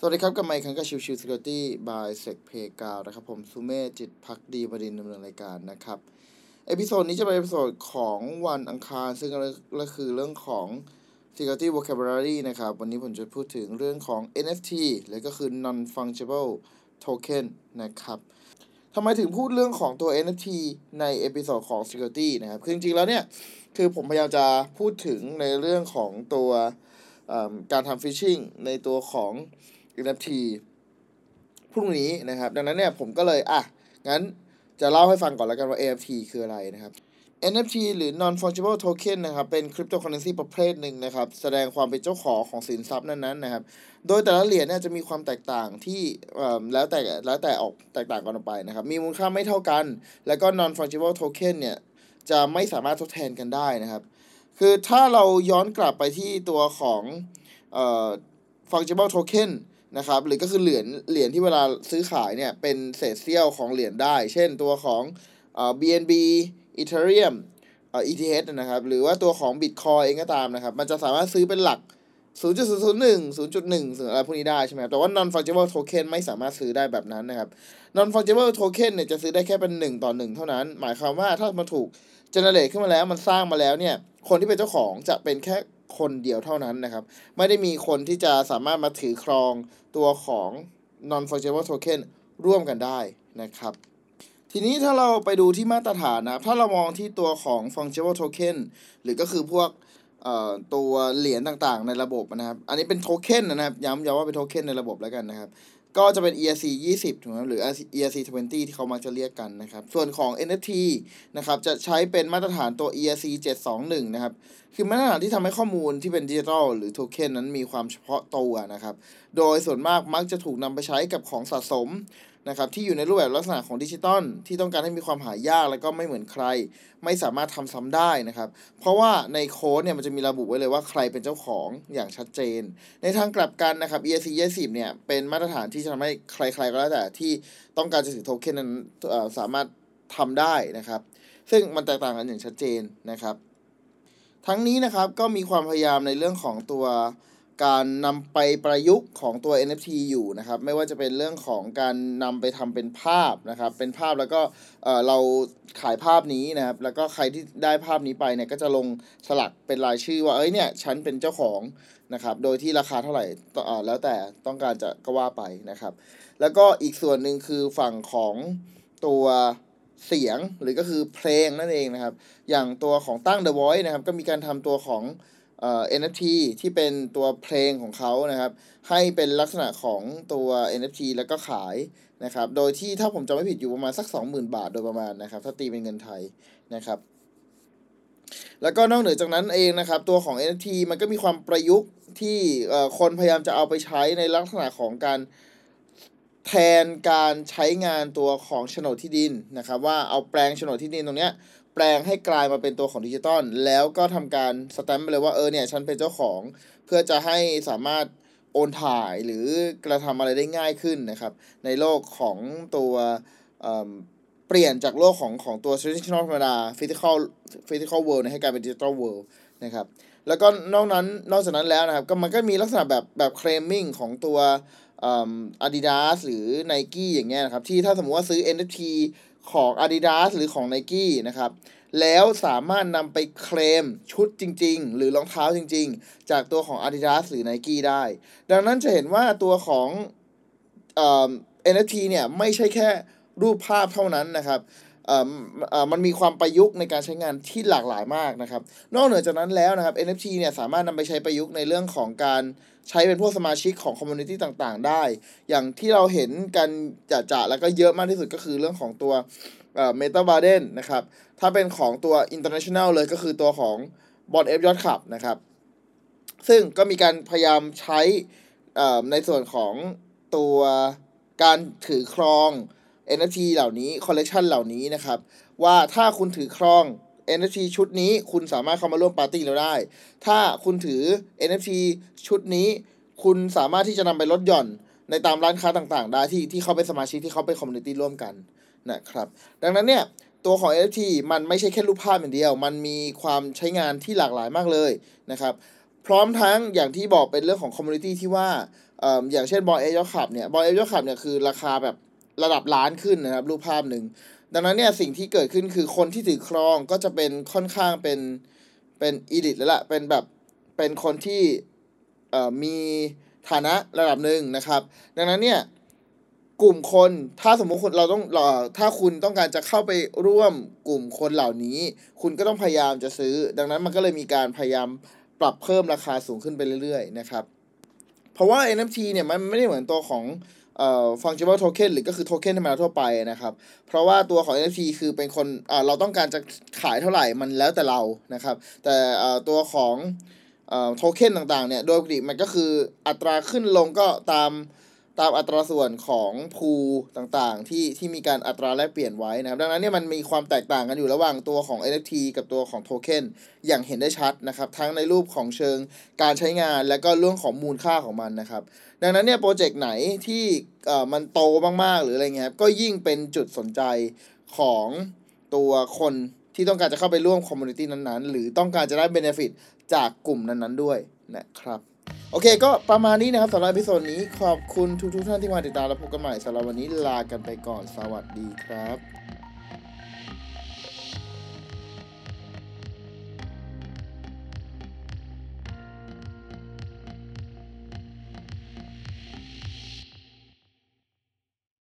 สวัสดีครับกับไมค์คังกับชิวชิว Security by Sec p a y g o u นะครับผมสุเมธจิตภักดีบดินทร์ดำเนินรายการนะครับ episode นี้จะเป็น episode ของวันอังคาร ซึ่งก็คือเรื่องของ Security Vocabulary นะครับ วันนี้ผมจะพูดถึงเรื่องของ NFT หรือก็คือ Non Fungible Token นะครับทำไมถึงพูดเรื่องของตัว NFT ในเอพิโซดของ Security นะครับ คือจริงๆแล้วเนี่ย คือผมพยายามจะพูดถึงในเรื่องของตัวการทำฟิชชิงในตัวของ NFT พรุ่งนี้นะครับ ดังนั้นเนี่ยผมก็เลยอะงั้นจะเล่าให้ฟังก่อนแล้วกันว่า NFT คืออะไรนะครับ NFT หรือ non fungible token นะครับ เป็นคริปโตเคอเรนซีประเภทหนึ่งนะครับ แสดงความเป็นเจ้าของของสินทรัพย์นั้นๆนะครับ โดยแต่ละเหรียญเนี่ยจะมีความแตกต่างที่แล้วแต่แล้วแต่ออกแตกต่างกันออกไปนะครับ มีมูลค่าไม่เท่ากัน แล้วก็ non fungible token เนี่ย จะไม่สามารถทดแทนกันได้นะครับ คือถ้าเราย้อนกลับไปที่ตัวของเอ่อ fungible token นะครับหรือก็คือเหรียญเหรียญที่เวลาซื้อขายเนี่ยเป็นเศษเสี้ยวของเหรียญได้ เช่นตัวของเอ่อ BNB Ethereum เอ่อ ETH นะครับหรือว่าตัวของ Bitcoin เองก็ตามนะครับ มันจะสามารถซื้อเป็นหลัก 0.001 0.1อะไรพวกนี้ได้ใช่ไหมแต่ว่า non fungible token ไม่สามารถซื้อได้แบบนั้นนะครับ non fungible token เนี่ยจะซื้อได้แค่เป็น 1 ต่อ 1 เท่านั้น หมายความว่าถ้ามันถูก generate ขึ้นมาแล้วมันสร้างมาแล้วเนี่ยคนที่เป็นเจ้าของจะเป็นแค่ คนเดียวเท่านั้นนะครับ ไม่ได้มีคนที่จะสามารถมาถือครองตัวของ non fungible token ร่วมกันได้นะครับ ทีนี้ถ้าเราไปดูที่มาตรฐานนะครับ ถ้าเรามองที่ตัวของ fungible token หรือก็คือพวกตัวเหรียญต่างๆ ในระบบนะครับ อันนี้เป็นโทเค็นนะครับ ย้ำย้ำว่าเป็นโทเค็นในระบบแล้วกันนะครับ ก็จะเป็น ERC 20ถูกไหมหรือ ERC 20 ที่เขามักจะเรียกกันนะครับ ส่วนของ NFT นะครับ จะใช้เป็นมาตรฐานตัว ERC 721 นะครับคือมาตรฐานที่ทำให้ข้อมูลที่เป็นดิจิทัลหรือโทเค็นนั้นมีความเฉพาะตัวนะครับ โดยส่วนมากมักจะถูกนำไปใช้กับของสะสมนะครับที่อยู่ในรูปแบบลักษณะของดิจิตอลที่ต้องการให้มีความหายากแล้วก็ไม่เหมือนใคร ไม่สามารถทำซ้ำได้นะครับ เพราะว่าในโค้ดเนี่ยมันจะมีระบุไว้เลยว่าใครเป็นเจ้าของอย่างชัดเจน ในทางกลับกันนะครับ ERC 20เนี่ยเป็นมาตรฐานที่จะทำให้ใครๆก็แล้วแต่ที่ต้องการจะถือโทเค็นนั้นสามารถทำได้นะครับ ซึ่งมันแตกต่างกันอย่างชัดเจนนะครับ ทั้งนี้นะครับก็มีความพยายามในเรื่องของตัวการนำไปประยุกต์ของตัว NFT อยู่นะครับ ไม่ว่าจะเป็นเรื่องของการนำไปทำเป็นภาพนะครับ เป็นภาพแล้วก็เราขายภาพนี้นะครับ แล้วก็ใครที่ได้ภาพนี้ไปเนี่ยก็จะลงสลักเป็นรายชื่อว่าเอ้ยเนี่ยฉันเป็นเจ้าของนะครับ โดยที่ราคาเท่าไหร่เออแล้วแต่ต้องการจะก็ว่าไปนะครับ แล้วก็อีกส่วนหนึ่งคือฝั่งของตัว เสียงหรือก็คือเพลงนั่นเองนะครับ อย่างตัวของตั้ง The Voice นะครับ ก็มีการทำตัวของเอ่อ NFT ที่เป็นตัวเพลงของเขานะครับ ให้เป็นลักษณะของตัว NFT แล้วก็ขายนะครับ โดยที่ถ้าผมจำไม่ผิดอยู่ประมาณสัก 20,000 บาทโดยประมาณนะครับ ถ้าตีเป็นเงินไทยนะครับแล้วก็นอกเหนือจากนั้นเองนะครับ ตัวของ NFT มันก็มีความประยุกต์ที่คนพยายามจะเอาไปใช้ในลักษณะของการ แทนการใช้งานตัวของโฉนดที่ดินนะครับว่าเอาแปลงโฉนดที่ดินตรงเนี้ยแปลงให้กลายมาเป็นตัวของดิจิตอลแล้วก็ทำการสแตมป์ไปเลยว่าเออเนี่ยฉันเป็นเจ้าของ เพื่อจะให้สามารถโอนถ่ายหรือกระทำอะไรได้ง่ายขึ้นนะครับ ในโลกของตัวเปลี่ยนจากโลกของของตัว traditional ธรรมดา physical physical world ให้กลายเป็น digital world นะครับแล้วก็นอกนั้นนอกจากนั้นแล้วนะครับก็มันก็มีลักษณะแบบแบบ claiming ของตัว อาดิดาสหรือ n i กี้อย่างเงี้ยนะครับ ที่ถ้าสมมติว่าซื้อ NFT ของ Adidas หรือของ n i กี้นะครับ แล้วสามารถนำไปเคลมชุดจริง ๆ หรือรองเท้าจริง ๆ จากตัวของ Adidas หรือ n i กี้ได้ ดังนั้นจะเห็นว่าตัวของเอ่อ NFT เนี่ย ไม่ใช่แค่รูปภาพเท่านั้นนะครับ มันมีความประยุกต์ในการใช้งานที่หลากหลายมากนะครับ นอกเหนือจากนั้นแล้วนะครับ NFT เนี่ยสามารถนำไปใช้ประยุกต์ในเรื่องของการใช้เป็นพวกสมาชิกของคอมมูนิตี้ต่างๆ ได้ อย่างที่เราเห็นกันจะๆแล้วก็เยอะมากที่สุดก็คือเรื่องของตัวเอ่อเมตาบาร์เดนนะครับ ถ้าเป็นของตัว international เลยก็คือตัวของBored Ape Yacht Club นะครับ ซึ่งก็มีการพยายามใช้ในส่วนของตัวการถือครอง NFT เหล่านี้คอลเลกชันเหล่านี้นะครับว่าถ้าคุณถือครอง NFT ชุดนี้คุณสามารถเข้ามาร่วมปาร์ตี้เราได้ ถ้าคุณถือ NFT ชุดนี้ คุณสามารถที่จะนำไปลดหย่อนในตามร้านค้าต่างๆ ได้ที่ที่เขาเป็นสมาชิกที่เขาเป็น community ร่วมกันนะครับดังนั้นเนี่ยตัวของ NFT มันไม่ใช่แค่รูปภาพอย่างเดียว มันมีความใช้งานที่หลากหลายมากเลยนะครับพร้อมทั้งอย่างที่บอกเป็นเรื่องของ community ที่ว่าอย่างเช่น Bored Ape Yacht Club เนี่ย Bored Ape Yacht Club เนี่ยคือราคาแบบ ระดับล้านขึ้นนะครับรูปภาพหนึ่ง ดังนั้นเนี่ยสิ่งที่เกิดขึ้นคือคนที่ถือครองก็จะเป็นค่อนข้างเป็นเป็น elite แล้วล่ะเป็นแบบเป็นคนที่เอ่อมีฐานะระดับหนึ่งนะครับ ดังนั้นเนี่ยกลุ่มคนถ้าสมมุติคุณเราต้องเอ่อถ้าคุณต้องการจะเข้าไปร่วมกลุ่มคนเหล่านี้ คุณก็ต้องพยายามจะซื้อ ดังนั้นมันก็เลยมีการพยายามปรับเพิ่มราคาสูงขึ้นไปเรื่อยๆนะครับ เพราะว่า NFT เนี่ยมันไม่ได้เหมือนตัวของ เอ่อ fungible token หรือก็คือโทเค็นธรรมดาทั่วไปนะครับ เพราะว่าตัวของ NFT คือเป็นคนอ่อเราต้องการจะขายเท่าไหร่มันแล้วแต่เรานะครับ แต่เอ่อตัวของเอ่อโทเค็นต่างๆเนี่ย โดยปกติมันก็คืออัตราขึ้นลงก็ตาม ตามอัตราส่วนของพูต่างๆ ที่ที่มีการอัตราแลกเปลี่ยนไว้นะครับ ดังนั้นเนี่ยมันมีความแตกต่างกันอยู่ระหว่างตัวของ NFT กับตัวของโทเค็นอย่างเห็นได้ชัดนะครับ ทั้งในรูปของเชิงการใช้งานและก็เรื่องของมูลค่าของมันนะครับ ดังนั้นเนี่ยโปรเจกต์ไหนที่เอ่อมันโตมากๆ หรืออะไรเงี้ยครับก็ยิ่งเป็นจุดสนใจของตัวคนที่ต้องการจะเข้าไปร่วม community นั้นๆ หรือต้องการจะได้ benefit จากกลุ่มนั้นๆด้วยนะครับ โอเคก็ประมาณนี้นะครับสำหรับ episode นี้ขอบคุณทุกๆท่านที่มาติดตามและพบกันใหม่สำหรับวันนี้ลากันไปก่อนสวัสดีครับ